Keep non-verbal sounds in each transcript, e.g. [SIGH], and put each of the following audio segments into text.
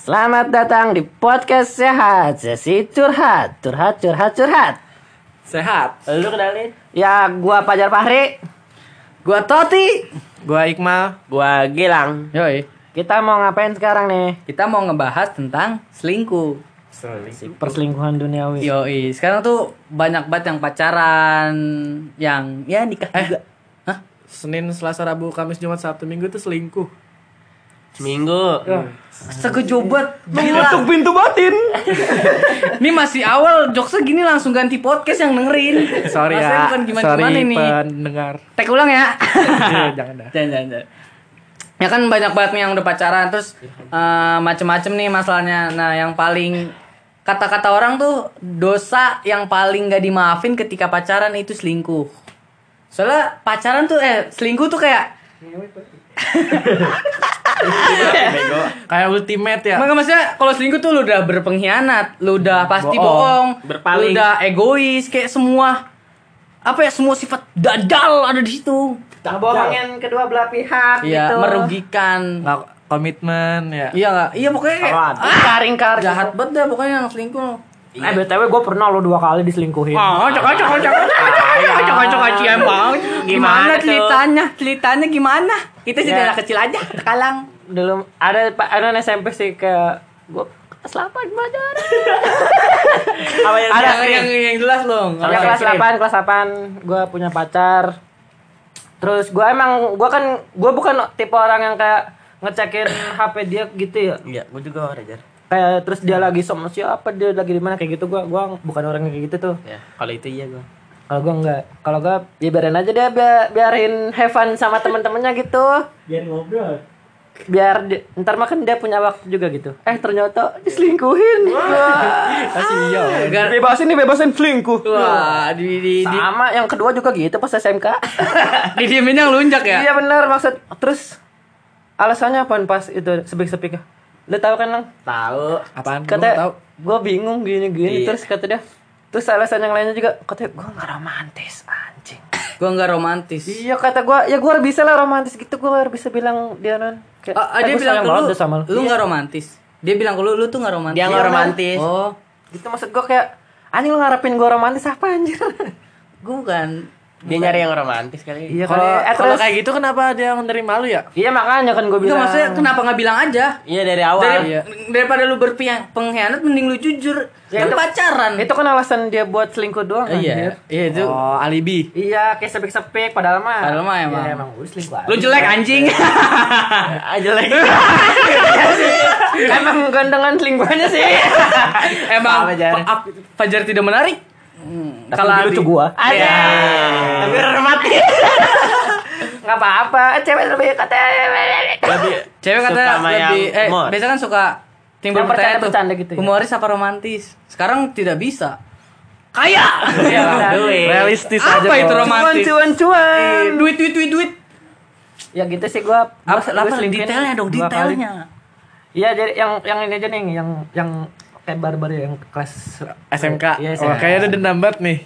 Selamat datang di podcast sehat Sesi curhat Curhat, curhat, curhat Sehat. Lu kenalin? Ya, gua Pajar Fahri Gua Toti. Gua Iqmal. Gua Gilang Yoi, Kita mau ngapain sekarang nih? kita mau ngebahas tentang selingkuh. Perselingkuhan duniawi Yoi, sekarang tuh banyak banget yang pacaran, yang ya nikah Eh. juga. Hah? Senin, Selasa, Rabu, Kamis, Jumat, Sabtu, Minggu itu selingkuh. Seminggu Segejobat, gila. pintu batin. [LAUGHS] Ini masih awal, jokesnya gini langsung ganti podcast yang dengerin. Sorry ya. bukan gimana Sorry gimana nih. pendengar. Tek ulang ya. Eh, [LAUGHS] jangan dah. jangan, jangan, jangan. Ya kan banyak banget nih yang udah pacaran terus eh, macem-macem nih masalahnya. Nah, yang paling kata-kata orang tuh dosa yang paling gak dimaafin ketika pacaran itu selingkuh. Soalnya pacaran tuh eh selingkuh tuh kayak Kayak ultimate ya. Enggak maksudnya kalau selingkuh tuh lu udah berpengkhianat, lu udah pasti Bohong. bohong, Berpaling. lu udah egois kayak semua apa ya semua sifat dajal ada di situ. Bohongin kedua belah pihak Iya, gitu merugikan. Nggak komitmen ya. Iya nggak? Iya pokoknya kayak Kawan, ingkar-ingkar gitu. jahat banget dah pokoknya yang selingkuh. Eh BTW gue pernah lo dua kali diselingkuhin Oh, cok cok cok cok cok cok cok emang. Gimana ceritanya? Ceritanya gimana? Kita sih Ya. anak kecil aja, kalang. Dulu ada ada SMP sih kayak gue kelas 8 belajar Apa yang Ada yang, yang, yang jelas loh. Ya, kelas 8, kelas 8 gue punya pacar. Terus gue emang gue kan gue bukan tipe orang yang kayak ngecekin HP dia gitu ya. Iya, gue juga Rajar. Kayak terus dia lagi sama siapa, dia lagi di mana kayak gitu gua gua bukan orang yang kayak gitu tuh. Ya, kalau itu iya gue. Kalau gua enggak. Kalau gua ya biarin aja dia biar, biarin have fun sama teman-temannya gitu. Biar ngobrol. Biar di- ntar makan dia punya waktu juga gitu. Eh ternyata diselingkuhin. Wah. Kasih iya. Gar- Bebasin nih, bebasin selingkuh. Wah, di di di, Sama yang kedua juga gitu pas SMK. [LAUGHS] di diemin yang lunjak ya. Iya benar maksud terus alasannya apaan pas itu sepik-sepik Lu tahu kan, Lang? Tahu. Apaan? Gua Kata tahu. gue bingung gini-gini Iya. terus kata dia terus alasan yang lainnya juga katanya gue nggak romantis anjing [COUGHS] Gua nggak romantis. iya kata gue ya gue bisa lah romantis gitu gue bisa bilang dia non kayak ah, "Eh, dia gua bilang ke lu, sama lu lu nggak romantis. Dia bilang ke lu, lu tuh nggak romantis. Dia nggak Iya, romantis. Oh, gitu maksud gue kayak anjing lu ngarepin gue romantis apa anjir [LAUGHS] gue bukan. Dia nyari yang romantis kali. iya Kalau eh, kalau terus kayak gitu kenapa dia menerima lu ya? iya makanya kan gue bilang maksudnya kenapa nggak bilang aja? Iya dari awal. Dari, Iya. Daripada lu berpengkhianat mending lu jujur. Ya, kan itu- pacaran. itu kan alasan dia buat selingkuh doang iya, anjir. iya itu. Oh, alibi. iya kayak sepik-sepik padahal mah Padahal mah emang. ya, emang gue selingkuh. Lu jelek anjing. [LAUGHS] aja lagi. [LAUGHS] emang gandengan selingkuhannya sih [LAUGHS] Emang Fajar tidak menarik. Hmm, Tapi lebih lucu gua. Ada. Tapi romantis. nggak apa-apa cewek lebih kata Lebih Cewek sama lebih eh mod. biasa kan suka timbul Yang pertanyaan tuh. gitu ya? Humoris apa romantis? Sekarang tidak bisa. Kaya. [LAUGHS] Iya, duit. Realistis Apa aja. itu bos. romantis? cuan cuan Duit duit duit duit. ya gitu sih gua Apa, apa detailnya dong detailnya. iya jadi yang yang ini aja nih yang yang kayak barbar yang kelas SMK. Iya, oh, SMK. kayaknya ada dendam banget nih.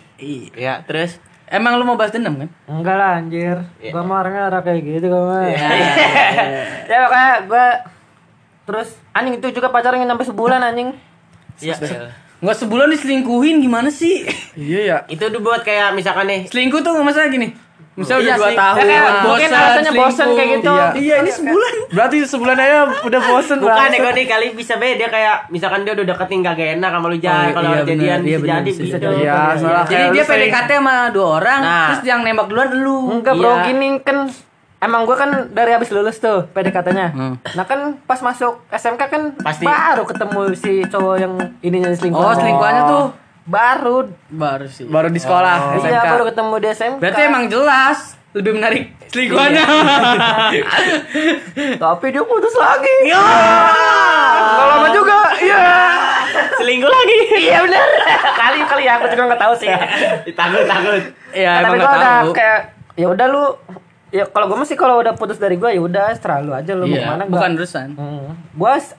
Iya, terus Emang lu mau bahas dendam kan? enggak lah anjir Iya. gua mah orangnya orang kayak gitu gua mah [LAUGHS] ya makanya gua terus anjing itu juga pacaran sampai sebulan anjing Iya. Nggak sebulan diselingkuhin gimana sih? Iya ya. Itu tuh buat kayak misalkan nih Selingkuh tuh masalah gini. Misalnya Iya udah 2 sih. tahun, Ya, kayak mungkin alasannya bosan selingkuh. kayak gitu. Iya. Iya, ini sebulan. Berarti sebulan aja udah bosen Bukan nego nih kali bisa beda kayak misalkan dia udah deketin gak enak sama lu Oh, jangan kalau iya, jadian. Iya, bisa jadi bisa jadi. jadi. Iya, soalnya Jadi dia PDKT sama dua orang, Nah. terus yang nembak duluan lu. enggak bro Iya. gini kan Emang gua kan dari habis lulus tuh PDKT-nya. Hmm. Nah kan pas masuk SMK kan Pasti. baru ketemu si cowok yang ininya selingkuh. Oh, selingkuhannya tuh baru. baru sih. Baru di sekolah SMK. Iya, baru ketemu di SMK. Berarti emang jelas lebih menarik selingkuhannya. [LAUGHS] Tapi dia putus lagi. Ya. Gak lama juga. Iya. Selingkuh lagi. Iya bener. kali kali ya aku juga nggak tahu sih. Takut takut. ya, Tapi nggak udah tahu. kayak ya udah lu ya kalau gue masih kalau udah putus dari gue ya udah terlalu aja lu mau Iya, ke mana bukan urusan. Hmm. Gua s-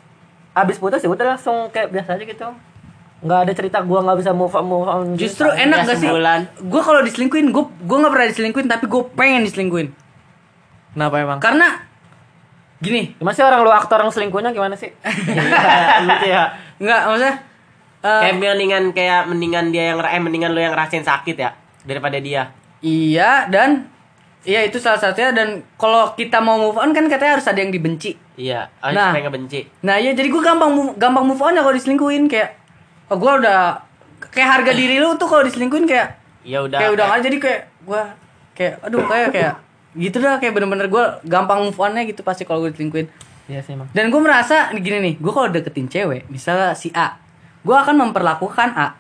abis putus ya udah langsung kayak biasa aja gitu. Nggak ada cerita gua nggak bisa move on, move on. gitu. Justru enak Ya, gak sih? Gue kalau diselingkuhin, gue gue nggak pernah diselingkuhin, tapi gue pengen diselingkuhin. Kenapa emang? Karena gini Gimana sih orang lu aktor orang selingkuhnya gimana sih? [LAUGHS] Gitu ya. nggak maksudnya eh, Kayak mendingan kayak mendingan dia yang eh mendingan lu yang ngerasain sakit ya daripada dia. iya dan iya itu salah satunya dan kalau kita mau move on kan katanya harus ada yang dibenci Iya, harus Nah. supaya ngebenci. nah iya jadi gue gampang gampang move on ya kalau diselingkuhin kayak oh gue udah kayak harga diri lu tuh kalau diselingkuhin kayak Ya udah. kayak udah nggak jadi kayak gue kayak aduh kayak kayak gitu dah kayak bener-bener gue gampang move onnya gitu pasti kalau gue diselingkuhin Iya sih emang. dan gue merasa gini nih gue kalau deketin cewek misalnya si A gue akan memperlakukan A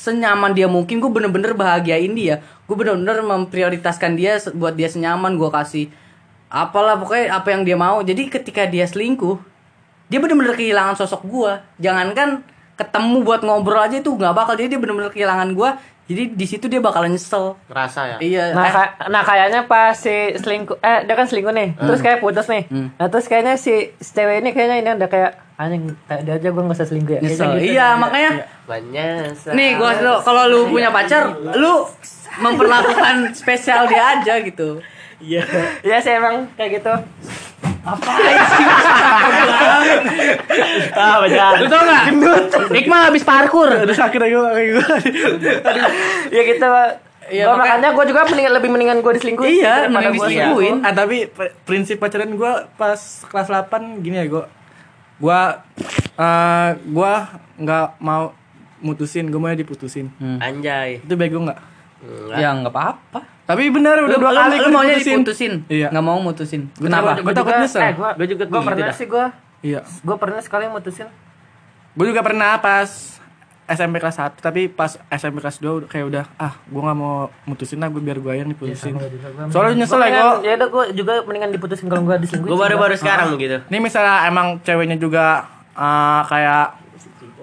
senyaman dia mungkin gue bener-bener bahagiain dia gue bener-bener memprioritaskan dia buat dia senyaman gue kasih apalah pokoknya apa yang dia mau jadi ketika dia selingkuh dia bener-bener kehilangan sosok gue jangankan ketemu buat ngobrol aja itu nggak bakal jadi dia bener-bener kehilangan gue jadi di situ dia bakalan nyesel ngerasa ya. iya Nah, eh, ka- nah kayaknya pas si selingkuh eh dia kan selingkuh nih. Terus kayak putus nih. Nah, terus kayaknya si, si cewek ini kayaknya ini udah kayak anjing tadi aja gue gak usah selingkuh ya. Nyesel gitu. iya makanya Banyak. Nih gua kasih tau, kalau lu punya pacar, lu memperlakukan spesial dia aja gitu. Iya. Iya sih emang kayak gitu. Ah, banyak. Lu tau gak? Iqmal habis parkur. Udah sakit aja gue kayak gue. Ya gitu. Iya, Gua makanya- makanya gue juga mendingan lebih mendingan gue diselingkuhin sih Iya, mending gua diselingkuhin. Ah tapi pr- prinsip pacaran gue pas kelas 8 gini ya gue. Gue eh gue nggak mau mutusin, gue mau diputusin. Anjay. Itu bego nggak? Enggak. Ya nggak apa-apa. Tapi bener Lu, udah dua kali lu gua maunya diputusin. diputusin. Iya. Nggak mau mutusin. Gua Kenapa? gua takut nyesel. Eh, gue Gua juga gue gitu pernah sih gue. Iya. Gue pernah sekali mutusin. Gue juga pernah pas SMP kelas 1 tapi pas SMP kelas 2 udah kayak udah ah gue nggak mau mutusin lah gue biar gue yang diputusin. Soalnya nyesel ya gue. Ya udah gue juga mendingan diputusin kalau gue diselingkuhin. Gue sih, baru-baru gua. sekarang gitu. Ini misalnya emang ceweknya juga eh, kayak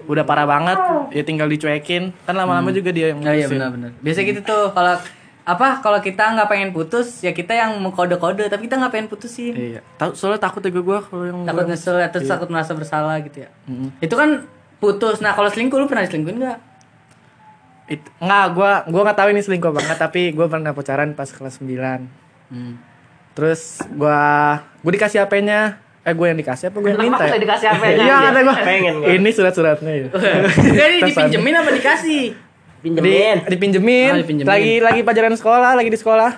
udah parah banget, ya tinggal dicuekin. Kan lama-lama juga dia yang Oh iya mutusin. benar-benar. Biasa gitu tuh kalau apa kalau kita nggak pengen putus ya kita yang mengkode-kode tapi kita nggak pengen putusin Iya. Tahu soalnya takut juga gue kalau yang takut gua- nyesel atau takut merasa bersalah gitu ya itu kan putus nah kalau selingkuh lu pernah diselingkuhin nggak It, enggak, gua gua nggak tahu ini selingkuh banget tapi gua pernah pacaran pas kelas 9. hmm. Terus gua gua dikasih HP-nya. Eh gue yang dikasih apa gue yang minta? Ya? dikasih HP-nya. Iya kata gua. Pengen. Ini surat-suratnya ya. [LAUGHS] Pesan. dipinjemin apa dikasih Di, Pinjemin. dipinjemin, Oh, dipinjemin. lagi lagi pelajaran sekolah, lagi di sekolah.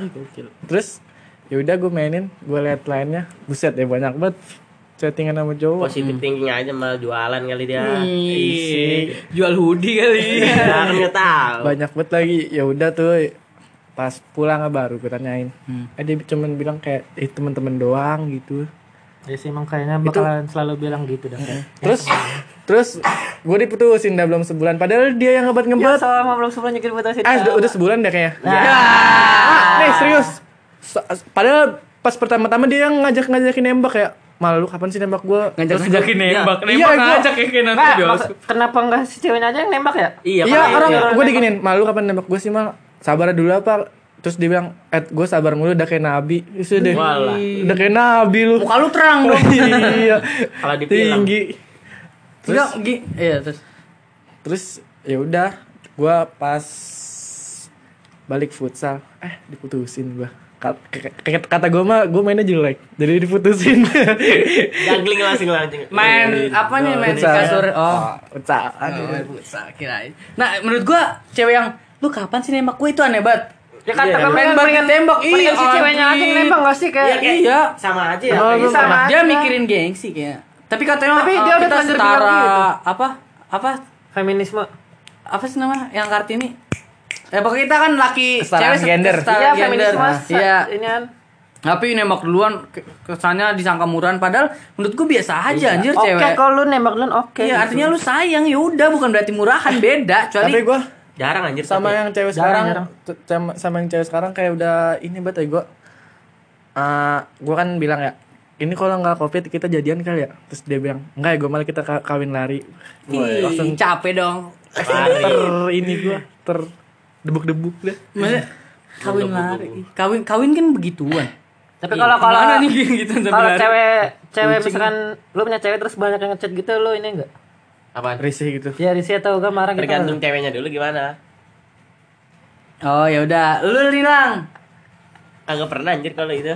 Terus ya udah gue mainin, gue liat lainnya, buset ya banyak banget chattingan sama cowok. Positif thinking aja malah jualan kali dia. Jual hoodie kali [LAUGHS] nggak tahu. Banyak banget lagi. Ya udah tuh pas pulang baru gue tanyain. Eh dia cuman bilang kayak eh teman-teman doang gitu. Ya sih emang kayaknya bakalan selalu bilang gitu dah. Terus terus gue diputusin udah belum sebulan. Padahal dia yang ngebat Ya ngebat. selama belum sebulan nyekin putusin. Ah, udah, udah sebulan deh kayaknya. Ah, nih serius. So- padahal pas pertama-tama dia yang ngajak-ngajakin nembak kayak malu kapan sih nembak gue ngajak-ngajakin nembak. Iya, nembak gua- ngajak kayak nanti Nah, kenapa enggak si ceweknya aja yang nembak ya? Iya, iya orang itu. gue diginin malu kapan nembak gue sih mal? Sabar dulu apa? Terus dia bilang eh gue sabar mulu udah kayak nabi. Itu deh udah kayak nabi lu. Muka lu terang dong. [LAUGHS] Iya. Kalau tinggi terus gi iya terus terus ya udah gue pas balik futsal eh diputusin gue kata gue mah gue mainnya jelek jadi diputusin [LAUGHS] Jangling langsung langsung. main apa nih main di Futsal. kasur oh futsal Oh, main futsal kirain. Nah, menurut gua cewek yang lu kapan sih nembak gue itu aneh banget. Ya kata Iya, kan main mendingan banget mendingan tembak. mendingan Iya, si ceweknya aja nembak enggak sih Iya, kayak kayak Iya. sama aja ya. Oh, kayak sama Dia aja. mikirin gengsi kayaknya. Tapi katanya Tapi eh, dia udah kita setara gitu. apa? Apa? feminisme. Apa sih nama yang Kartini? Eh pokoknya kita kan laki Kesetaraan cewek gender. Iya, feminisme. Nah, Iya. Ini kan. Tapi nembak duluan ke- kesannya disangka murahan padahal menurut gua biasa aja anjir Oke, cewek. kalau lu nembak duluan oke. Iya, gitu. artinya lu sayang ya udah bukan berarti murahan beda. [LAUGHS] tapi Kecuali gue Jarang anjir. sama tapi. yang cewek Jarang, sekarang jarang. sama, sama yang cewek sekarang kayak udah ini banget ya gue uh, gue kan bilang ya ini kalau nggak covid kita jadian kali ya terus dia bilang enggak ya gue malah kita ka- kawin lari Ih, langsung capek dong. ter ini gue ter debuk-debuk deh Maksudnya kawin lari. Kawin kawin kan begituan. Tapi kalau kalau [LAUGHS] gitu sampai kalau cewek cewek misalkan lu punya cewek terus banyak yang ngechat gitu lu ini enggak? Apaan? risih gitu Ya risih atau enggak marah gitu. Tergantung ceweknya dulu gimana. Oh ya udah, lu nih lang. Kagak pernah anjir kalau itu.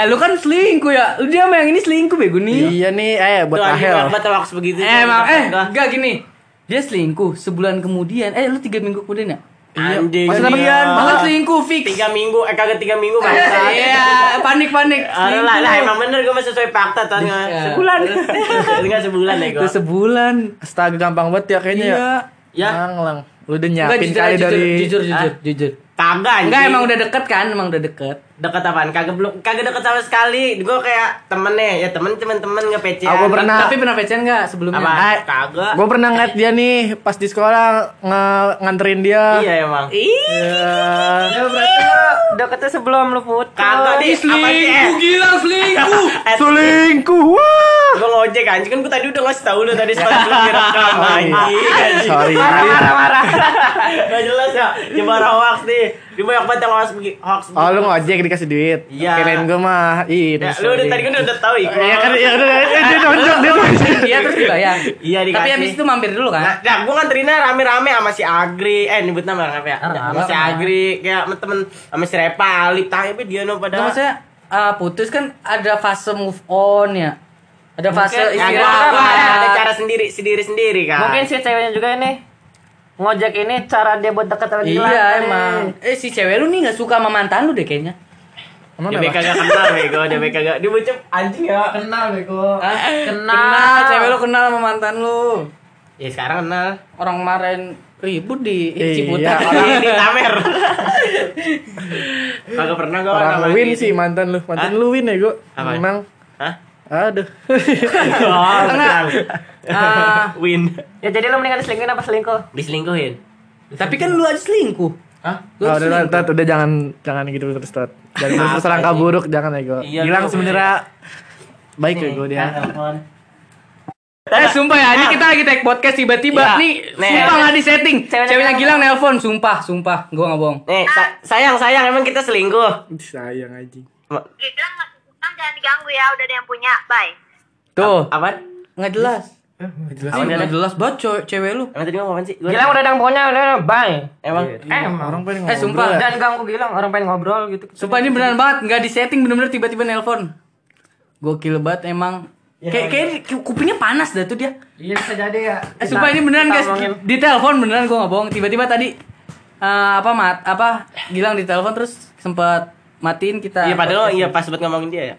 Eh lu kan selingkuh ya. Lu dia sama yang ini selingkuh bego nih. Iya nih, eh buat Tuh banget waktu begitu. Eh emang eh Enggak. gini. Dia selingkuh sebulan kemudian. Eh lu tiga minggu kemudian ya? Anjing. Maksudnya iya. Bahkan selingkuh fix. Tiga minggu, eh kagak tiga minggu bangsa. [LAUGHS] Iya, panik panik. Aduh lah, lah emang bener gue masih sesuai fakta tuh Iya. Sebulan Enggak sebulan ya gue Itu sebulan. Astaga gampang banget ya kayaknya ya. Iya. Ya Lang. Lu udah nyiapin kali jujur, dari jujur, jujur, jujur. Kagak anjing Enggak emang udah deket kan? Emang udah deket. Deket apaan? Kagak belum Kagak deket sama sekali Gue kayak temennya Ya temen temen-temen nge-PC Ah, gua pernah- Tapi pernah pacaran enggak sebelumnya? Apa? Kagak Gue pernah ngeliat dia nih pas di sekolah nge- nganterin dia. Iya emang Iya. Ya berarti lu deketnya sebelum lu putus. Kagak di sih eh gila selingkuh. [LAUGHS] Eh, Selingkuh. Wah. Gue ngojek anjing kan gue tadi udah ngasih tau lu tadi sekolah belum direkam anjing. Sorry. Marah-marah. [LAUGHS] Gak jelas ya Nyebar hoax nih Dia banyak banget yang hoax hoax Oh lu ngojek dikasih duit. Iya. Kirain gue mah ini. Ya, lu udah tadi kan udah tau [LAUGHS] ikut Iya kan ya udah eh, dia [LAUGHS] nonjok dia nonjok. Iya terus dibayar. Iya dikasih Tapi habis itu mampir dulu Nah, kan? nah gue nganterinnya rame-rame sama si Agri Eh nyebut nama apa ya? Sama si Agri Kayak sama temen Sama si Repa, Alip, tapi dia no pada maksudnya uh, putus kan ada fase move on ya. Ada fase Ya, Iya, istirahat. ada, cara sendiri sendiri sendiri kan. Mungkin si ceweknya juga ini ngojek ini cara dia buat deket sama Iya emang. Eh si cewek lu nih gak suka sama mantan lu deh kayaknya. Emang dia kenapa? kagak kenal bego, dia kagak dia bocah anjing ya. Kenal bego. Hah? Kenal. Kenal, cewek lu kenal sama mantan lu. Ya sekarang kenal. Orang kemarin ribut di Iya. Ciputat. [LAUGHS] Orang ini tamer. [LAUGHS] kagak pernah gua Orang sama win sih mantan lu. Mantan Hah? lu win ya gue. Apa? Menang. Hah? Aduh. [LAUGHS] Oh, betul. Ah, Win. Ya jadi lu mendingan selingkuhin apa selingkuh? Diselingkuhin. tapi kan lu aja selingkuh. Hah? Oh, udah, udah, udah, jangan jangan gitu terus Tot. Jangan [LAUGHS] berselangkah buruk jangan ya gue. Iya, Gilang lu. sebenarnya baik ya gue dia. Eh sumpah ya, ini kita lagi take podcast tiba-tiba Iya. nih, Nih. sumpah nggak disetting. Ceweknya Ceweknya? Gilang nelpon, sumpah, sumpah, gua nggak bohong. Nih, sa- sayang sayang emang kita selingkuh. Ih, Sayang aja. Gilang masih suka jangan diganggu ya udah ada yang punya bye Tuh, Apaan? nggak jelas. Jelas. Ih, nggak jelas banget cewek, cewek lu. Emang tadi ngomong apaan sih? Gua- Gilang udah yang punya, udah bye. Emang Emang. Orang pengen Eh, sumpah. ngobrol ya. Dan ganggu Gilang, orang pengen ngobrol gitu. Sumpah ini beneran banget, nggak disetting bener-bener tiba-tiba nelpon. Gokil banget emang. Kayak kayak kupingnya panas dah tuh dia. Iya bisa jadi ya. Eh, sumpah ini beneran guys, di telepon beneran gua nggak bohong. Tiba-tiba tadi eh, apa mat apa Gilang di telepon terus sempat matiin kita. Iya padahal iya pas buat ngomongin dia ya.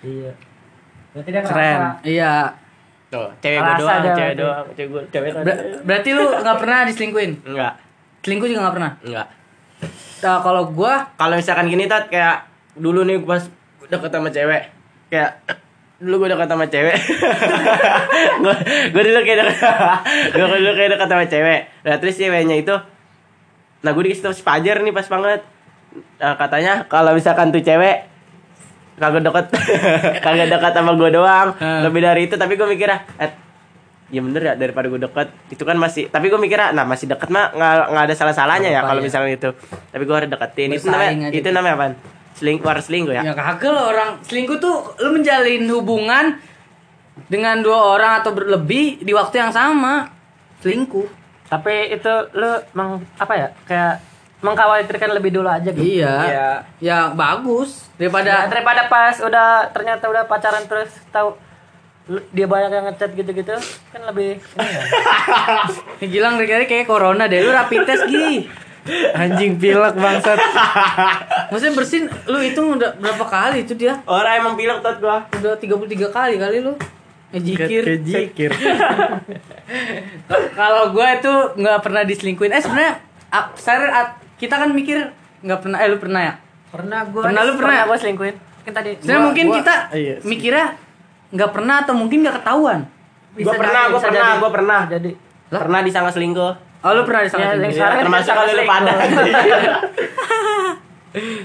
Iya. Berarti dia Keren. Iya. Tuh, cewek Rasa doang, ada cewek berarti. doang, cewek gua, cewek doang. Ber- berarti lu nggak pernah diselingkuin? Enggak, Selingkuh juga nggak pernah. enggak. Nah, kalau gua Kalau misalkan gini tat kayak dulu nih pas deket sama cewek, kayak dulu gue deket sama cewek [LAUGHS] gue gue dulu kayak deket [LAUGHS] gue dulu kayak deket sama cewek nah terus ceweknya itu nah gue dikasih tau si Fajar nih pas banget nah, katanya kalau misalkan tuh cewek kagak deket [LAUGHS] kagak dekat sama gue doang Hmm. lebih dari itu tapi gue mikirnya eh ya bener ya daripada gue deket itu kan masih tapi gue mikirnya nah masih deket mah nggak nggak ada salah salahnya ya kalau ya. misalnya itu tapi gue harus deketin itu Bersaing namanya aja itu gitu. namanya apa selingkuh harus selingkuh ya ya kagak lo orang selingkuh tuh lu menjalin hubungan dengan dua orang atau berlebih di waktu yang sama. Selingkuh. Tapi itu lu meng, apa ya? Kayak mengkhawatirkan lebih dulu aja gitu. Iya. Iya. Ya bagus Ya, daripada daripada pas udah ternyata udah pacaran terus tahu dia banyak yang ngechat gitu-gitu kan lebih ini ya. [LAUGHS] Gilang dari kayak corona deh. Lu rapid test Gi. Anjing pilek bangsat. Maksudnya bersin lu itu udah berapa kali itu dia? orang emang bilang tot gue Udah 33 kali kali lu. Eh, jikir. Kejikir. [LAUGHS] Kalau gue itu nggak pernah diselingkuin. Eh sebenarnya saya kita kan mikir nggak pernah. Eh lu pernah ya? Pernah gua Pernah lu pernah? gua selingkuhin. Kan tadi Sebenarnya mungkin gua- kita iya sih. mikirnya nggak pernah atau mungkin nggak ketahuan. gue pernah gue pernah jadi. gue pernah jadi pernah disangka selingkuh Oh lu pernah Ya, disangka yang selingkuh? kan termasuk kalau lu pada [LAUGHS]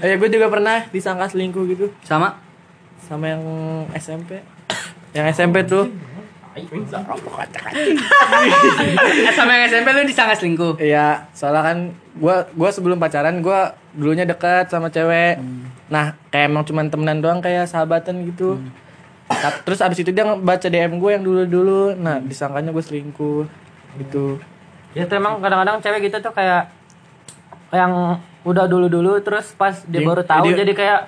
Eh gue juga pernah disangka selingkuh gitu Sama? sama yang SMP. Yang SMP tuh. Eh, sama yang SMP lu disangka selingkuh. Iya, soalnya kan gua gua sebelum pacaran gua dulunya dekat sama cewek. Nah, kayak emang cuman temenan doang kayak sahabatan gitu. Nah, Terus abis itu dia baca DM gue yang dulu-dulu. Nah, disangkanya gue selingkuh gitu. ya itu emang kadang-kadang cewek gitu tuh kayak yang udah dulu-dulu terus pas dia Dia- baru tahu dia- jadi kayak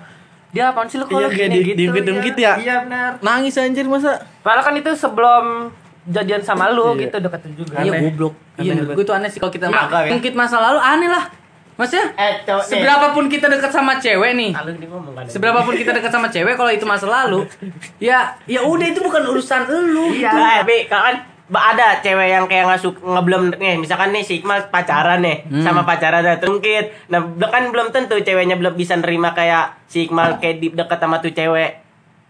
dia apaan sih lu kalau Iya, kayak gini di- gitu diungkit-ungkit ya. iya benar Nangis anjir masa? Padahal kan itu sebelum jadian sama lu gitu deketin juga Iya goblok. Iya menurut gue tuh aneh sih kalau kita Iya, kan? ngungkit masa lalu aneh lah. Maksudnya Eh, seberapapun kita dekat sama cewek nih, ngomong kan. seberapapun kita dekat sama cewek kalau itu masa lalu, ya ya udah itu bukan urusan lu. Iya. Tapi kalau kan ba- ada cewek yang kayak nggak suka ngebelum nih misalkan nih si pacaran nih sama pacaran ada tungkit nah kan belum tentu ceweknya belum bisa nerima kayak si kayak di deket sama tuh cewek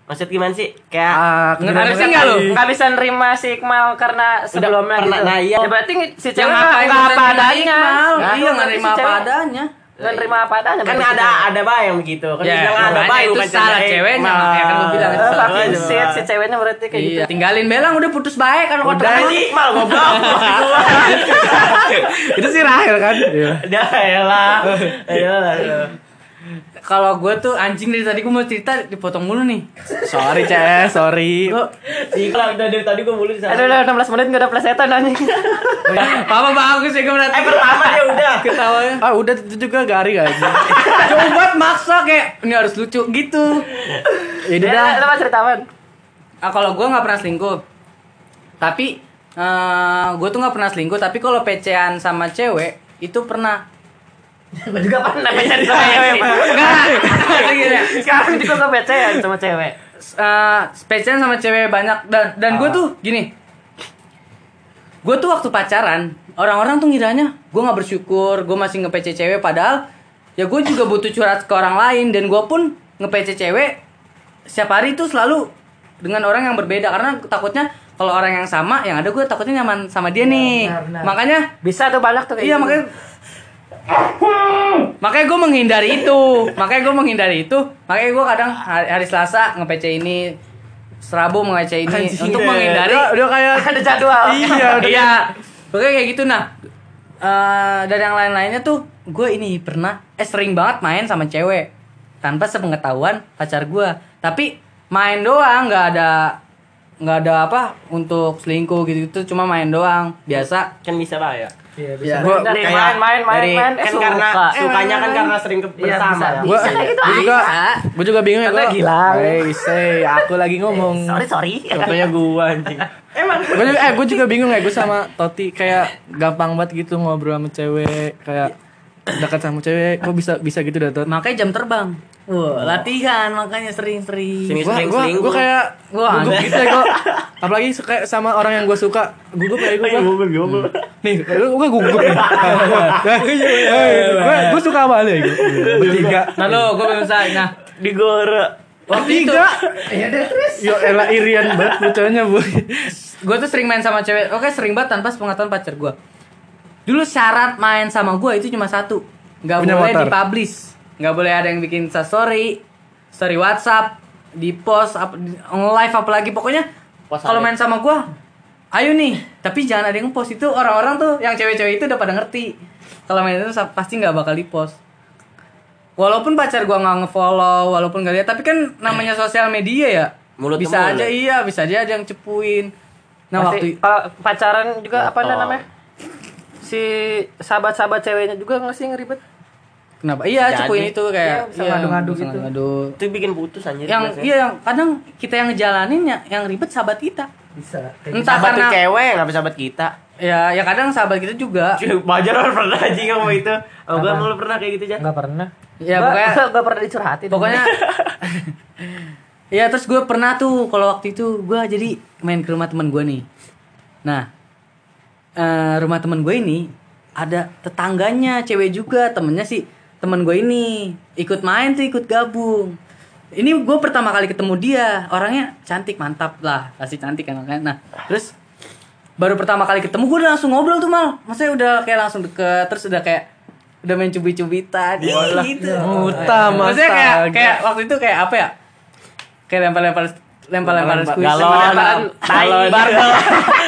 maksud gimana sih kayak Ah, Ngerti sih nggak lu? Gak bisa nerima si Iqmal karena sebelumnya pernah, gitu. nah iya. Ya berarti si cewek nggak ngapain nggak bisa apa nerima adanya. Nah, Iya nggak berarti nerima si apa adanya. Nggak nerima apa adanya. kan ada cewek. ada bah yang begitu kan Ya, bilang ada bah itu salah cewek. ceweknya, makanya kan gua bilang itu salah. shit, Bah. si ceweknya berarti kayak gitu. Iya, tinggalin Belang udah putus baik kan kalau udah [LAUGHS] si Iqmal goblok Itu sih Rahel kan? Iya. udah ya lah ya lah Kalau gue tuh anjing dari tadi gue mau cerita dipotong mulu nih. Sorry, CS, sorry. Iqmal udah dari tadi gue mulu di sana Aduh, udah 16 menit gak ada plesetan anjing. apa bagus ya gue eh pertama dia udah ketawanya. Ah, udah itu juga garing aja. Coba maksa kayak ini harus lucu gitu. Ya udah Ya, dah. lu mau cerita? Ah kalau gue nggak pernah selingkuh. Tapi eh gue tuh nggak pernah selingkuh. Tapi kalau pecean sama cewek itu pernah. Gue juga pernah pacaran [LAUGHS] sama cewek. Enggak. Gini, Sekarang juga gue pacaran sama cewek. eh pecean sama cewek banyak dan dan gue tuh gini. Gue tuh waktu pacaran orang-orang tuh ngiranya gue nggak bersyukur gue masih nge-PC cewek padahal ya gue juga butuh curhat ke orang lain dan gue pun nge-PC cewek setiap hari tuh selalu dengan orang yang berbeda karena takutnya kalau orang yang sama yang ada gue takutnya nyaman sama dia nih benar, benar. makanya Bisa tuh banyak tuh kayak iya gitu. makanya makanya gue menghindari itu. Makanya gue menghindari itu. Makanya gue kadang hari, hari Selasa nge-PC ini Serabu nge-PC ini. Anjing. Untuk deh. menghindari Udah, udah kayak ada jadwal. Iya, udah iya. pokoknya kayak gitu. Nah eh dan yang lain-lainnya tuh gue ini pernah eh sering banget main sama cewek. Tanpa sepengetahuan pacar gue tapi main doang nggak ada nggak ada apa untuk selingkuh gitu gitu cuma main doang. Biasa. Kan bisa bah ya Iya, bisa. Gua Kayak dari main main main dari- main eh, kan suka. karena sukanya kan karena sering ke Iya, bersama bisa. ya. gua, gua juga gua juga bingung ya Karena gua. Gilang. Hey, say, aku lagi ngomong. Sorry sorry. Contohnya gua anjing. Gua juga, eh gua juga bingung ya gua sama Toti kayak gampang banget gitu ngobrol sama cewek kayak dekat sama cewek kok bisa bisa gitu dah makanya jam terbang Wah, latihan makanya sering-sering. Gua, sering gua, selingkuh. gua kayak Wah, gugup gitu ya gua. Apalagi suka sama orang yang gua suka. Gugup kayak gua. Iya, nih lu gua gugup gua gua suka sama lu ya gua. Bertiga. Nah lo gue belum selesai. Nah. Di gora. waktu itu tiga. Yo elah irian banget bocahnya bu gue tuh sering main sama cewek. Oke sering banget tanpa sepengetahuan pacar gue dulu syarat main sama gue itu cuma satu. Nggak Punya boleh motor. dipublish nggak boleh ada yang bikin story story WhatsApp di post up di- live apalagi pokoknya kalau apa? main sama gue ayo nih tapi jangan ada yang post itu orang-orang tuh yang cewek-cewek itu udah pada ngerti kalau main itu sa- pasti nggak bakal di post walaupun pacar gue nggak ngefollow walaupun nggak lihat tapi kan namanya [CLEARS THROAT] sosial media ya Mulut bisa mulut. aja iya bisa aja ada yang cepuin nah Pasti- waktu kalau pacaran juga apa Foto. namanya? Si sahabat-sahabat ceweknya juga nggak sih ngeribet? Kenapa iya Jadi. cepuin itu kayak Iya, bisa ngadu-ngadu gitu. ngadu. Itu bikin putus anjir. yang biasanya. iya yang kadang kita yang ngejalanin ya yang ribet sahabat kita Bisa. entah sahabat tuh karena cewek nggak sahabat kita. ya ya kadang sahabat kita juga Wajar orang pernah anjing ngomong itu. Oh, gua emang lu pernah kayak gitu, Jan? Nggak pernah. Ya, Gua- pokoknya- [LAUGHS] gua pernah dicurhatin. pokoknya [LAUGHS] ya terus gue pernah tuh kalau waktu itu gue jadi main ke rumah teman gue nih nah eh, rumah teman gue ini ada tetangganya cewek juga temennya sih temen gue ini. Ikut main tuh ikut gabung. Ini gue pertama kali ketemu dia. Orangnya cantik mantap lah. Pasti cantik kan kan nah terus baru pertama kali ketemu gue udah langsung ngobrol tuh mal. Maksudnya udah kayak langsung deket terus udah kayak udah main cubit-cubitan gitu. Muta, maksudnya kayak kayak waktu itu kayak apa ya? Kayak lempar-lempar lempar-lempar squishy lempar-lemparan tai Galon. barbel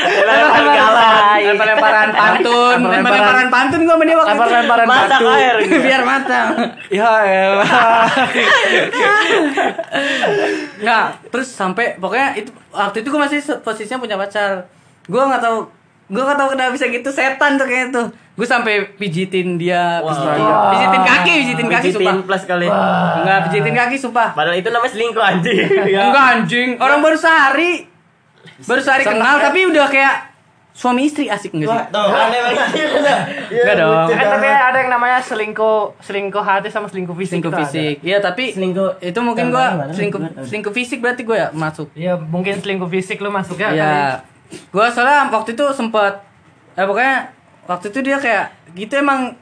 Lempar galon. lempar-lemparan pantun Lempar-lemparan- lempar-lemparan pantun gue sama dia waktu lempar-lemparan Masak batu air gitu. biar matang ya elah Nah, terus sampai pokoknya itu waktu itu gue masih posisinya punya pacar. Gue nggak tahu, gue nggak tahu kenapa bisa gitu setan tuh kayak tuh. Gue sampai pijitin dia, Wah. pijitin, pijitin kaki, pijitin kaki Pijitin sumpah. plus kali. Enggak, pijitin kaki sumpah. Padahal itu namanya selingkuh anjing. [LAUGHS] Enggak anjing, orang baru sehari. Baru sehari kenal tapi udah kayak suami istri asik enggak sih? Tuh, aneh banget. Enggak dong. Kan tapi ada yang namanya selingkuh selingkuh hati sama selingkuh fisik. Selingkuh fisik. Iya, tapi Selingkuh- itu mungkin gua gimana? selingkuh selingkuh fisik berarti gue ya masuk. Iya, mungkin selingkuh fisik lu masuknya kali. Iya. Gua soalnya waktu itu sempet eh pokoknya waktu itu dia kayak gitu emang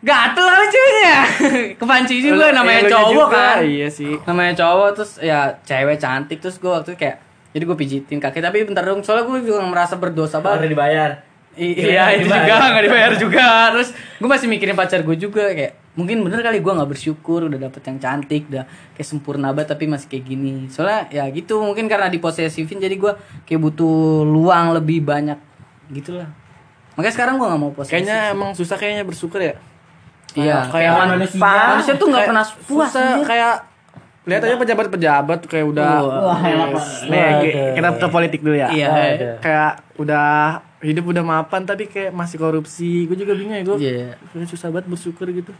gatel lah ceweknya. [LAUGHS] Kepancing juga namanya lu cowok juga, kan. Iya sih. Namanya cowok terus ya cewek cantik terus gua waktu itu kayak jadi gue pijitin kaki tapi bentar dong soalnya gue juga merasa berdosa banget. dibayar. I- iya itu dibayar. juga nggak dibayar juga terus gue masih mikirin pacar gue juga kayak mungkin bener kali gue nggak bersyukur udah dapet yang cantik udah kayak sempurna banget tapi masih kayak gini. Soalnya ya gitu mungkin karena diposesifin jadi gue kayak butuh luang lebih banyak. Gitulah. Makanya sekarang gue nggak mau posesif Kayaknya emang susah kayaknya bersyukur ya. iya kayak kayak man- manusia. manusia tuh nggak pernah puas susah, kayak lihat aja pejabat-pejabat kayak udah Wah, nih ki- kita ke politik dulu ya. Iya. Kayak udah hidup udah mapan tapi kayak masih korupsi. Gue juga bingung ya gue Iya. susah banget bersyukur gitu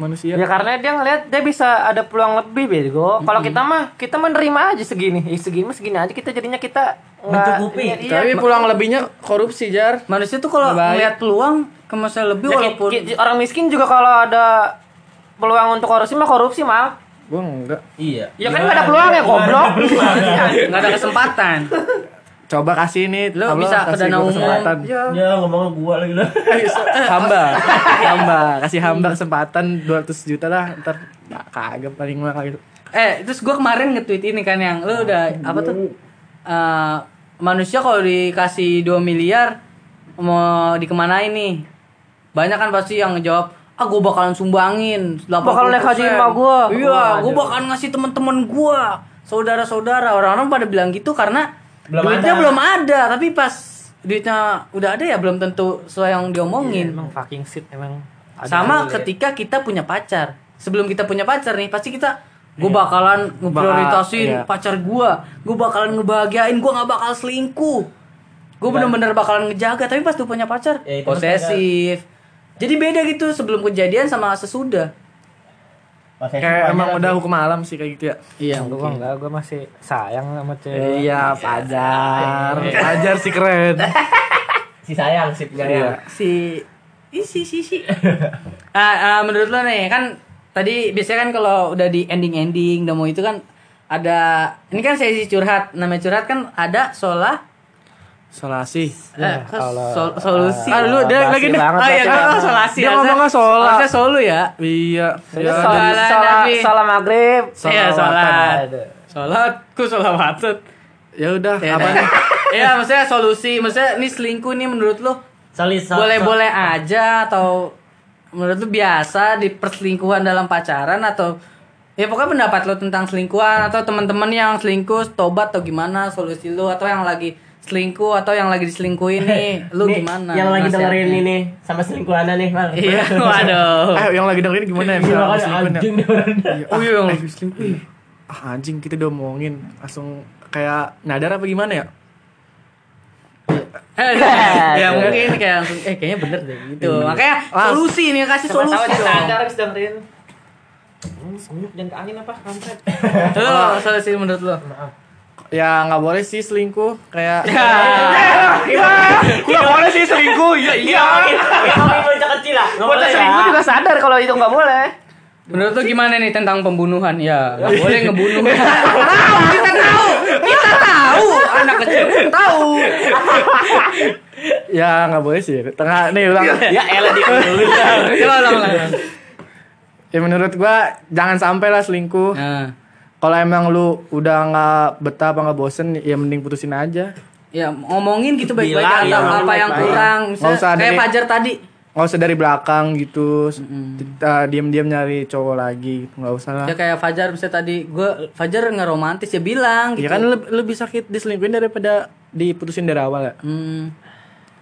manusia Ya karena dia ngeliat dia bisa ada peluang lebih bego. Kalau kita mah kita menerima aja segini. Ya, segini mah segini aja kita jadinya kita nggak- Mencukupi. Iya, tapi pulang lebihnya korupsi jar manusia tuh kalau ngeliat peluang ke masa lebih Ya, walaupun orang miskin juga kalau ada peluang untuk korupsi mah korupsi mal. gue enggak Iya. Ya kan nggak ada peluang ya goblok. nggak ada kesempatan [LAUGHS] coba kasih nih Lo Allah, bisa ke kasih dana gua umum. kesempatan Ya ngomongnya gua lagi lah. [LAUGHS] hamba [LAUGHS] hamba kasih hamba kesempatan 200 juta lah ntar nah, kagak paling mah kali Eh, terus gue kemarin nge-tweet ini kan yang lu udah apa tuh? Eh, manusia kalau dikasih 2 miliar mau dikemanain nih? Banyak kan pasti yang ngejawab, "Ah, gue bakalan sumbangin 80%." Bakal naik haji sama gua. Iya, gue bakalan ngasih temen-temen gua, saudara-saudara. Orang-orang pada bilang gitu karena Belum duitnya ada. belum ada, tapi pas duitnya udah ada ya belum tentu sesuai yang diomongin. Emang fucking shit emang. Ada Sama ya. ketika kita punya pacar. Sebelum kita punya pacar nih, pasti kita gue bakalan ngeprioritasin iya. pacar gua. Gue bakalan ngebahagiain, gue nggak bakal selingkuh. Gue bener-bener bakalan ngejaga, tapi pas tuh punya pacar, Ya, itu posesif. Jadi beda gitu sebelum kejadian sama sesudah. Kayak emang udah hukum alam sih kayak gitu ya. Iya, Gua enggak, gua masih sayang sama cewek. Iya pajar pajar sih keren. [LAUGHS] Si sayang si penyayang. si isi si si. [LAUGHS] ah, ah, menurut lo nih kan tadi biasanya kan kalau udah di ending ending udah mau itu kan ada ini kan sesi curhat. Namanya curhat kan ada solah solasi. Eh, kalau- sol- solusi Ah, dulu dia basi lagi nih. oh iya basi kan? Oh, solasi Dia ngomongnya sola. harusnya solu ya? Iya ya, sholat, Salah, sholat, sholat maghrib. iya sholat sholat ku sholat watut ya udah ya apa udah. nih? Iya maksudnya solusi. Maksudnya ini selingkuh nih menurut lo Salis boleh-boleh aja atau menurut lu biasa di perselingkuhan dalam pacaran atau ya pokoknya pendapat lo tentang selingkuhan atau teman-teman yang selingkuh tobat atau gimana solusi lu atau yang lagi selingkuh atau yang lagi diselingkuhin nih lu Nih, gimana Yang lagi dengerin ini sama selingkuhannya nih, Bang. iya waduh eh yang lagi dengerin gimana ya kan ya? anjing nih orang. oh iya yang Eh, selingkuh ya? ah anjing kita udah omongin langsung kayak nadar apa gimana ya ya mungkin kayak langsung eh kayaknya bener deh gitu makanya solusi nih kasih solusi dong sadar habis dengerin. Hmm, senyum jangan ke angin apa? Kampret. lo solusi menurut lo ya nggak boleh sih selingkuh kayak Nggak boleh sih selingkuh. Iya iya. Ngomongin bocah kecil lah. Nggak Bocah boleh selingkuh ya. juga sadar kalau itu nggak boleh. Menurut lu gimana nih tentang pembunuhan? Ya, nggak boleh ngebunuh. tahu, kita tahu, kita tahu, anak kecil pun tahu. ya nggak boleh sih tengah nih ulang Ya elah di dulu. Coba ulang, ulang. ya menurut gua jangan sampai lah selingkuh Nah, kalau emang lu udah nggak betah apa nggak bosen ya mending putusin aja ya ngomongin gitu baik-baik apa, ya, apa yang baik-baik. kurang. Nggak usah Misalnya, kayak dari- Fajar tadi. nggak usah dari belakang gitu kita diam-diam nyari cowok lagi gitu. nggak usah lah Ya kayak Fajar bisa tadi, gue Fajar nggak romantis ya bilang gitu. ya kan lebih, lebih sakit diselingkuhin daripada diputusin dari awal ya Hmm.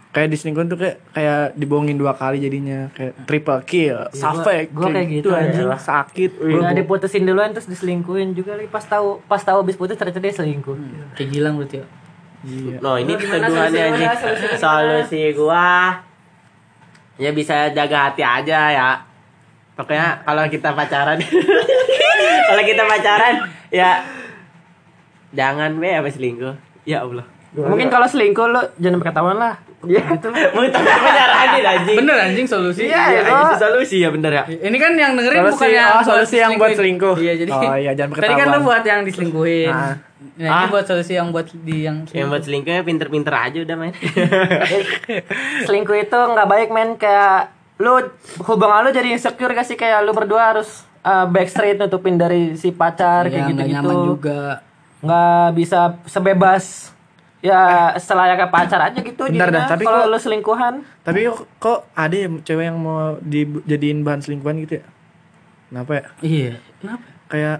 Kayak diselingkuhin tuh kayak kayak dibohongin dua kali jadinya kayak triple kill safek gua kayak gitu anjing aja. sakit Udah diputusin duluan terus diselingkuhin juga lagi pas tahu pas tahu habis putus ternyata dia selingkuh. Kayak gilang berarti ya. iya No, ini? Solusi lu Solusi gua Ya bisa jaga hati aja ya. Pokoknya kalau kita pacaran [LAUGHS] kalau kita pacaran ya jangan be apa selingkuh. Ya Allah. Mungkin kalau selingkuh lu jangan tawan lah. Gitu. Mau [LAUGHS] nih anjing. Bener anjing solusi. Iya, Ya, itu. solusi ya bener ya. Ini kan yang dengerin Solusi- bukan yang oh, solusi yang buat selingkuh. Iya, jadi. Oh, iya, jangan Tadi kan lu ketahuan. buat yang diselingkuhin. Nah. Nah, ini Ah. buat solusi yang buat di yang Yang buat selingkuhnya pinter-pinter aja udah main. [LAUGHS] selingkuh itu nggak baik men kayak lu hubungan lu jadi insecure gak sih kayak lu berdua harus uh, backstreet nutupin dari si pacar Iya, kayak gitu-gitu nyaman juga. nggak bisa sebebas ya selayaknya pacar aja gitu Bentar dah, tapi kalau kok- lu selingkuhan Tapi kok, kok ada ya cewek yang mau dijadiin bahan selingkuhan gitu ya? Kenapa ya? Iya. Kenapa? Kayak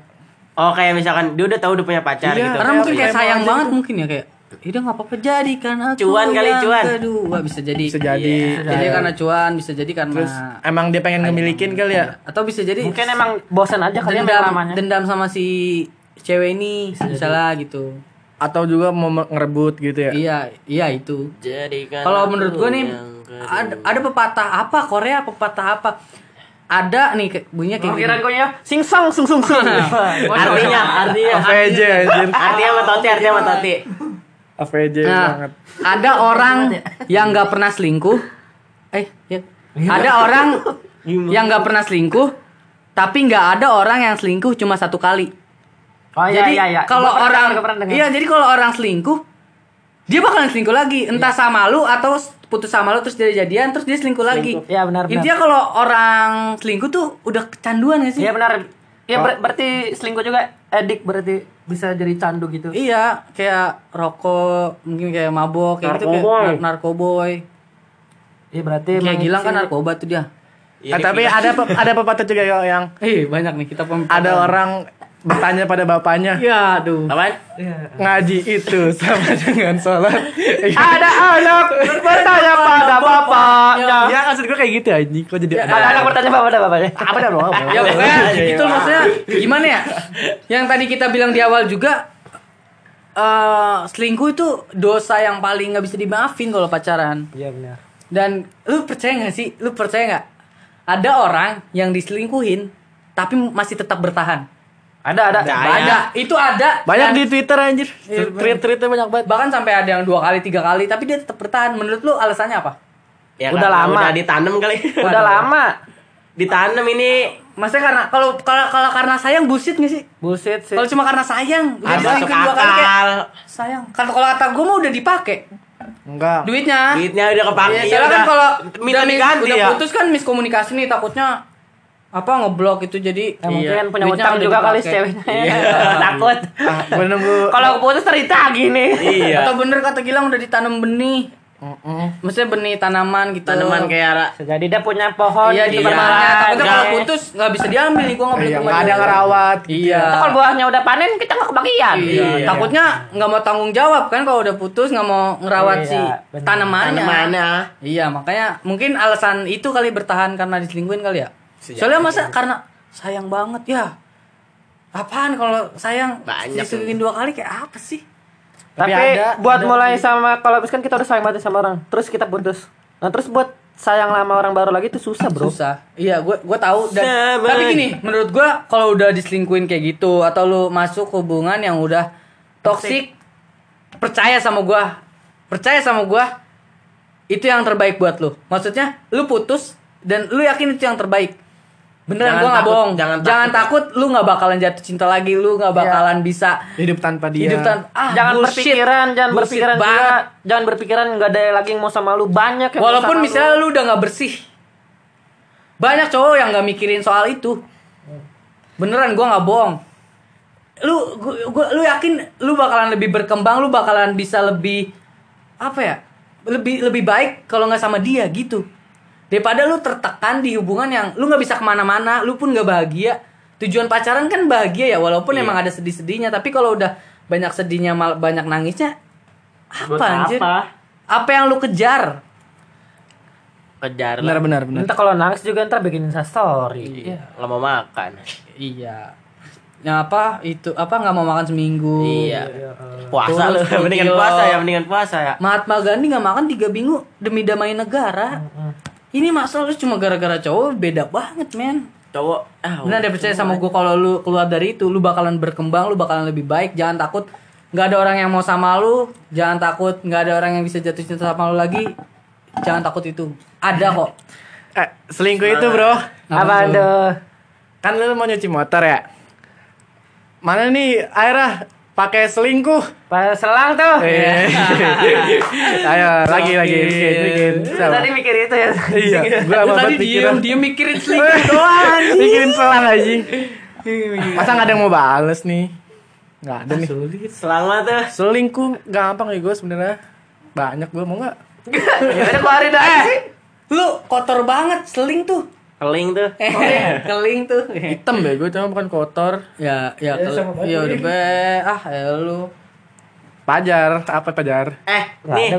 Oh kayak misalkan dia udah tahu udah punya pacar Iya. gitu. Karena mungkin kayak Kayak sayang aja banget gitu. mungkin ya kayak Ida nggak apa-apa jadi kan aku Cuan kali, yang cuan. kedua bisa jadi Bisa jadi. Iya, bisa jadi karena cuan bisa jadi karena terus emang dia pengen ngemilikin kali ya? atau bisa jadi mungkin emang bosan aja kali ya dendam dendam sama si cewek ini misalnya gitu Atau juga mau ngerebut gitu ya? iya iya itu Jadikan kalau menurut gue nih ada, ada pepatah apa Korea pepatah apa ada nih bunyinya kayak gini. gue ya sing song sung sung sung [LAUGHS] artinya artinya Apa aja anjir? artinya artinya sama Toti. Apa aja Nah, banget. ada orang yang nggak pernah selingkuh. Eh, ya. Ada orang yang nggak pernah selingkuh, tapi nggak ada orang yang selingkuh cuma satu kali. Oh iya jadi iya iya kalau orang, dengar, pernah iya jadi kalau orang selingkuh, dia bakalan selingkuh lagi, entah sama lu atau putus sama lu terus dia jadian terus dia selingkuh, lagi. Iya, benar, benar. Intinya kalau orang selingkuh tuh udah kecanduan ya sih? iya benar ya ber- berarti selingkuh juga edik berarti bisa jadi candu gitu Iya, kayak rokok, mungkin kayak mabok, kayak gitu Narkoboy. kayak nar- narkoboy. iya berarti Kayak Gilang kan narkoba tuh dia. Iya, Ah, tapi ada pe- ada pepatah juga yo yang [LAUGHS] Eh, banyak nih kita pem ada orang bertanya pada bapaknya Ya, aduh. Apaan? ngaji itu sama dengan sholat [LAUGHS] ada anak bertanya pada bapaknya ya maksud gue kayak gitu anjing kok jadi ada anak bertanya pada bapaknya [LAUGHS] apa dah bro Ya pokoknya itu maksudnya gimana ya? Yang tadi kita bilang di awal juga eh selingkuh itu dosa yang paling nggak bisa dimaafin kalau pacaran. iya benar Dan lu percaya nggak sih? Lu percaya nggak? Ada orang yang diselingkuhin tapi masih tetap bertahan. Ada ada Ada, itu ada. banyak Dan- di twitter anjir Iya, tweet tweetnya banyak banget bahkan sampai ada yang dua kali, tiga kali, tapi dia tetap bertahan. Menurut lu alasannya apa? Ya, Udah lama. Udah ditanam kali. udah lama ditanam ini Maksudnya karena kalau kalau kalau karena sayang bullshit nggak sih? bullshit sih Kalau cuma karena sayang, udah ada masuk kali kayak akal. sayang. Kan kalau kata gue mah udah dipakai enggak duitnya. Duitnya udah kepake. Iya, soalnya kan kalau minta diganti udah ya. putus kan miskomunikasi nih takutnya apa ngeblok itu jadi Ya, mungkin punya utang juga kali ceweknya Iya. [LAUGHS] takut ah, gue nunggu kalau putus terita gini Iya. Atau bener kata Gilang udah ditanam benih. Maksudnya benih tanaman gitu. Tanaman kayak jadi dia punya pohon Iya di gitu, rumahnya. bermain. Takutnya kalau Iya. putus nggak bisa diambil nih gua nggak boleh Iya, rumah ada ngerawat Iya. Nah, kalau buahnya udah panen kita nggak kebagian Iya. Takutnya nggak mau tanggung jawab kan kalau udah putus nggak mau ngerawat Iya, si bener. tanamannya. tanamannya. Iya makanya mungkin alasan itu kali bertahan karena diselingkuhin kali ya. Soalnya masa karena sayang banget ya. Apaan kalau sayang Banyak. dua kali kayak apa sih? tapi, Tapi ada- buat ada- mulai sama kalau misalkan kita udah sayang banget sama orang terus kita putus nah terus buat sayang lama orang baru lagi itu susah bro Susah. Iya, gue gue tahu dan Sabar. tapi gini, menurut gue kalau udah diselingkuhin kayak gitu atau lu masuk hubungan yang udah toksik, percaya sama gue, percaya sama gue, itu yang terbaik buat lu. Maksudnya, lu putus dan lu yakin itu yang terbaik. Jangan Beneran gue nggak takut, bohong. jangan Jangan, takut. lu nggak bakalan jatuh cinta lagi, lu nggak bakalan bisa hidup tanpa dia hidup tan ah, jangan bullshit. berpikiran jangan Bullshit berpikiran juga banget. jangan berpikiran nggak ada lagi yang mau sama lu banyak yang mau Walaupun sama misalnya lu. lu udah nggak bersih, banyak cowok yang nggak mikirin soal itu. Beneran gua nggak bohong. Lu gua, gua- lu yakin lu bakalan lebih berkembang, lu bakalan bisa lebih apa ya? Lebih lebih baik kalau nggak sama dia gitu. Daripada lu tertekan di hubungan yang lu nggak bisa ke mana-mana, lu pun nggak bahagia. Tujuan pacaran kan bahagia ya, walaupun Iya. emang ada sedih-sedihnya. Tapi kalau udah banyak sedihnya, mal- banyak nangisnya, apa Buat anjir? apa? Apa yang lu kejar? Kejar benar lah. benar benar Entah kalau nangis juga ntar bikin story Iya. Nggak mau makan. Iya. Ya apa itu apa nggak mau makan seminggu? Iya. Puasa lu, Terus sepuluh mendingan puasa ya, mendingan puasa ya. Mahatma Gandhi nggak makan tiga minggu demi damai negara. Ini masalah lu cuma gara-gara cowok beda banget, men. Cowok ah. Benar deh percaya sama gue kalau lu keluar dari itu, lu bakalan berkembang, lu bakalan lebih baik. Jangan takut nggak ada orang yang mau sama lu, jangan takut nggak ada orang yang bisa jatuh cinta sama lu lagi. Jangan takut itu. Ada [LAUGHS] kok. Eh, selingkuh itu, Bro. Apa tuh? Kan lu mau nyuci motor ya? Mana nih airah pakai selingkuh? Pas selang tuh. Eh. [LAUGHS] Ayo lagi lagi bikin bikin. Tadi mikir itu ya. Iya, gua apa tadi diem, dia mikirin selingkuh [LAUGHS] doang. Mikirin selang aja. Masa nggak ada yang mau bales nih? Nggak ada nih. Selamat tuh. Selingkuh gampang ya gue sebenarnya. Banyak gue mau nggak? [LAUGHS] Ya udah keluarin aja sih. Lu kotor banget seling tuh. Keling tuh. Eh, keling tuh. Hitam deh gue cuma bukan kotor. Ya, ya, kel- ya udah be, ah ya lu. Pajar, apa pajar? Eh, Nggak nih. ada.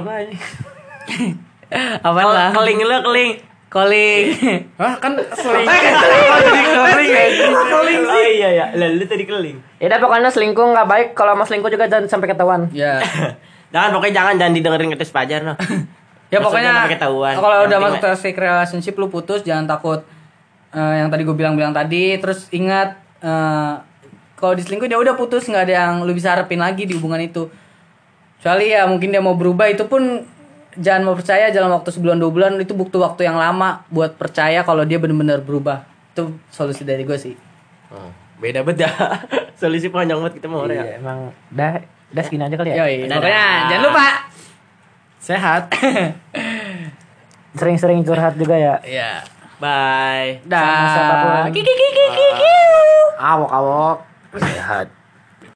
[LAUGHS] Apa lah? Keling lu keling. Calling. [LAUGHS] Hah kan selingkuh. Oh, jadi kering ya. Keling Oh iya ya. Lah lu tadi keling. Ya udah pokoknya selingkuh nggak baik. Kalau mau selingkuh juga jangan sampai ketahuan. ya. [LAUGHS] Jangan pokoknya jangan jangan didengerin ketis pajar no. Ya pokoknya kalau Yang udah penting masuk toxic relationship lu putus jangan takut eh, yang tadi gue bilang-bilang tadi terus ingat eh, kalau diselingkuh ya udah putus nggak ada yang lu bisa harapin lagi di hubungan itu. Kecuali ya mungkin dia mau berubah itu pun jangan mau percaya dalam waktu sebulan dua bulan itu butuh waktu yang lama buat percaya kalau dia benar-benar berubah. Itu solusi dari gue sih. Oh, beda beda. [LAUGHS] Solusi panjang banget kita mau ya. Iya, emang udah udah segini aja kali ya. Yoi, pokoknya jangan lupa. Sehat. [COUGHS] Sering-sering curhat juga ya. Ya. Bye. Siapa pun. Dah. Kiki kiki kiki. Awok awok. Sehat.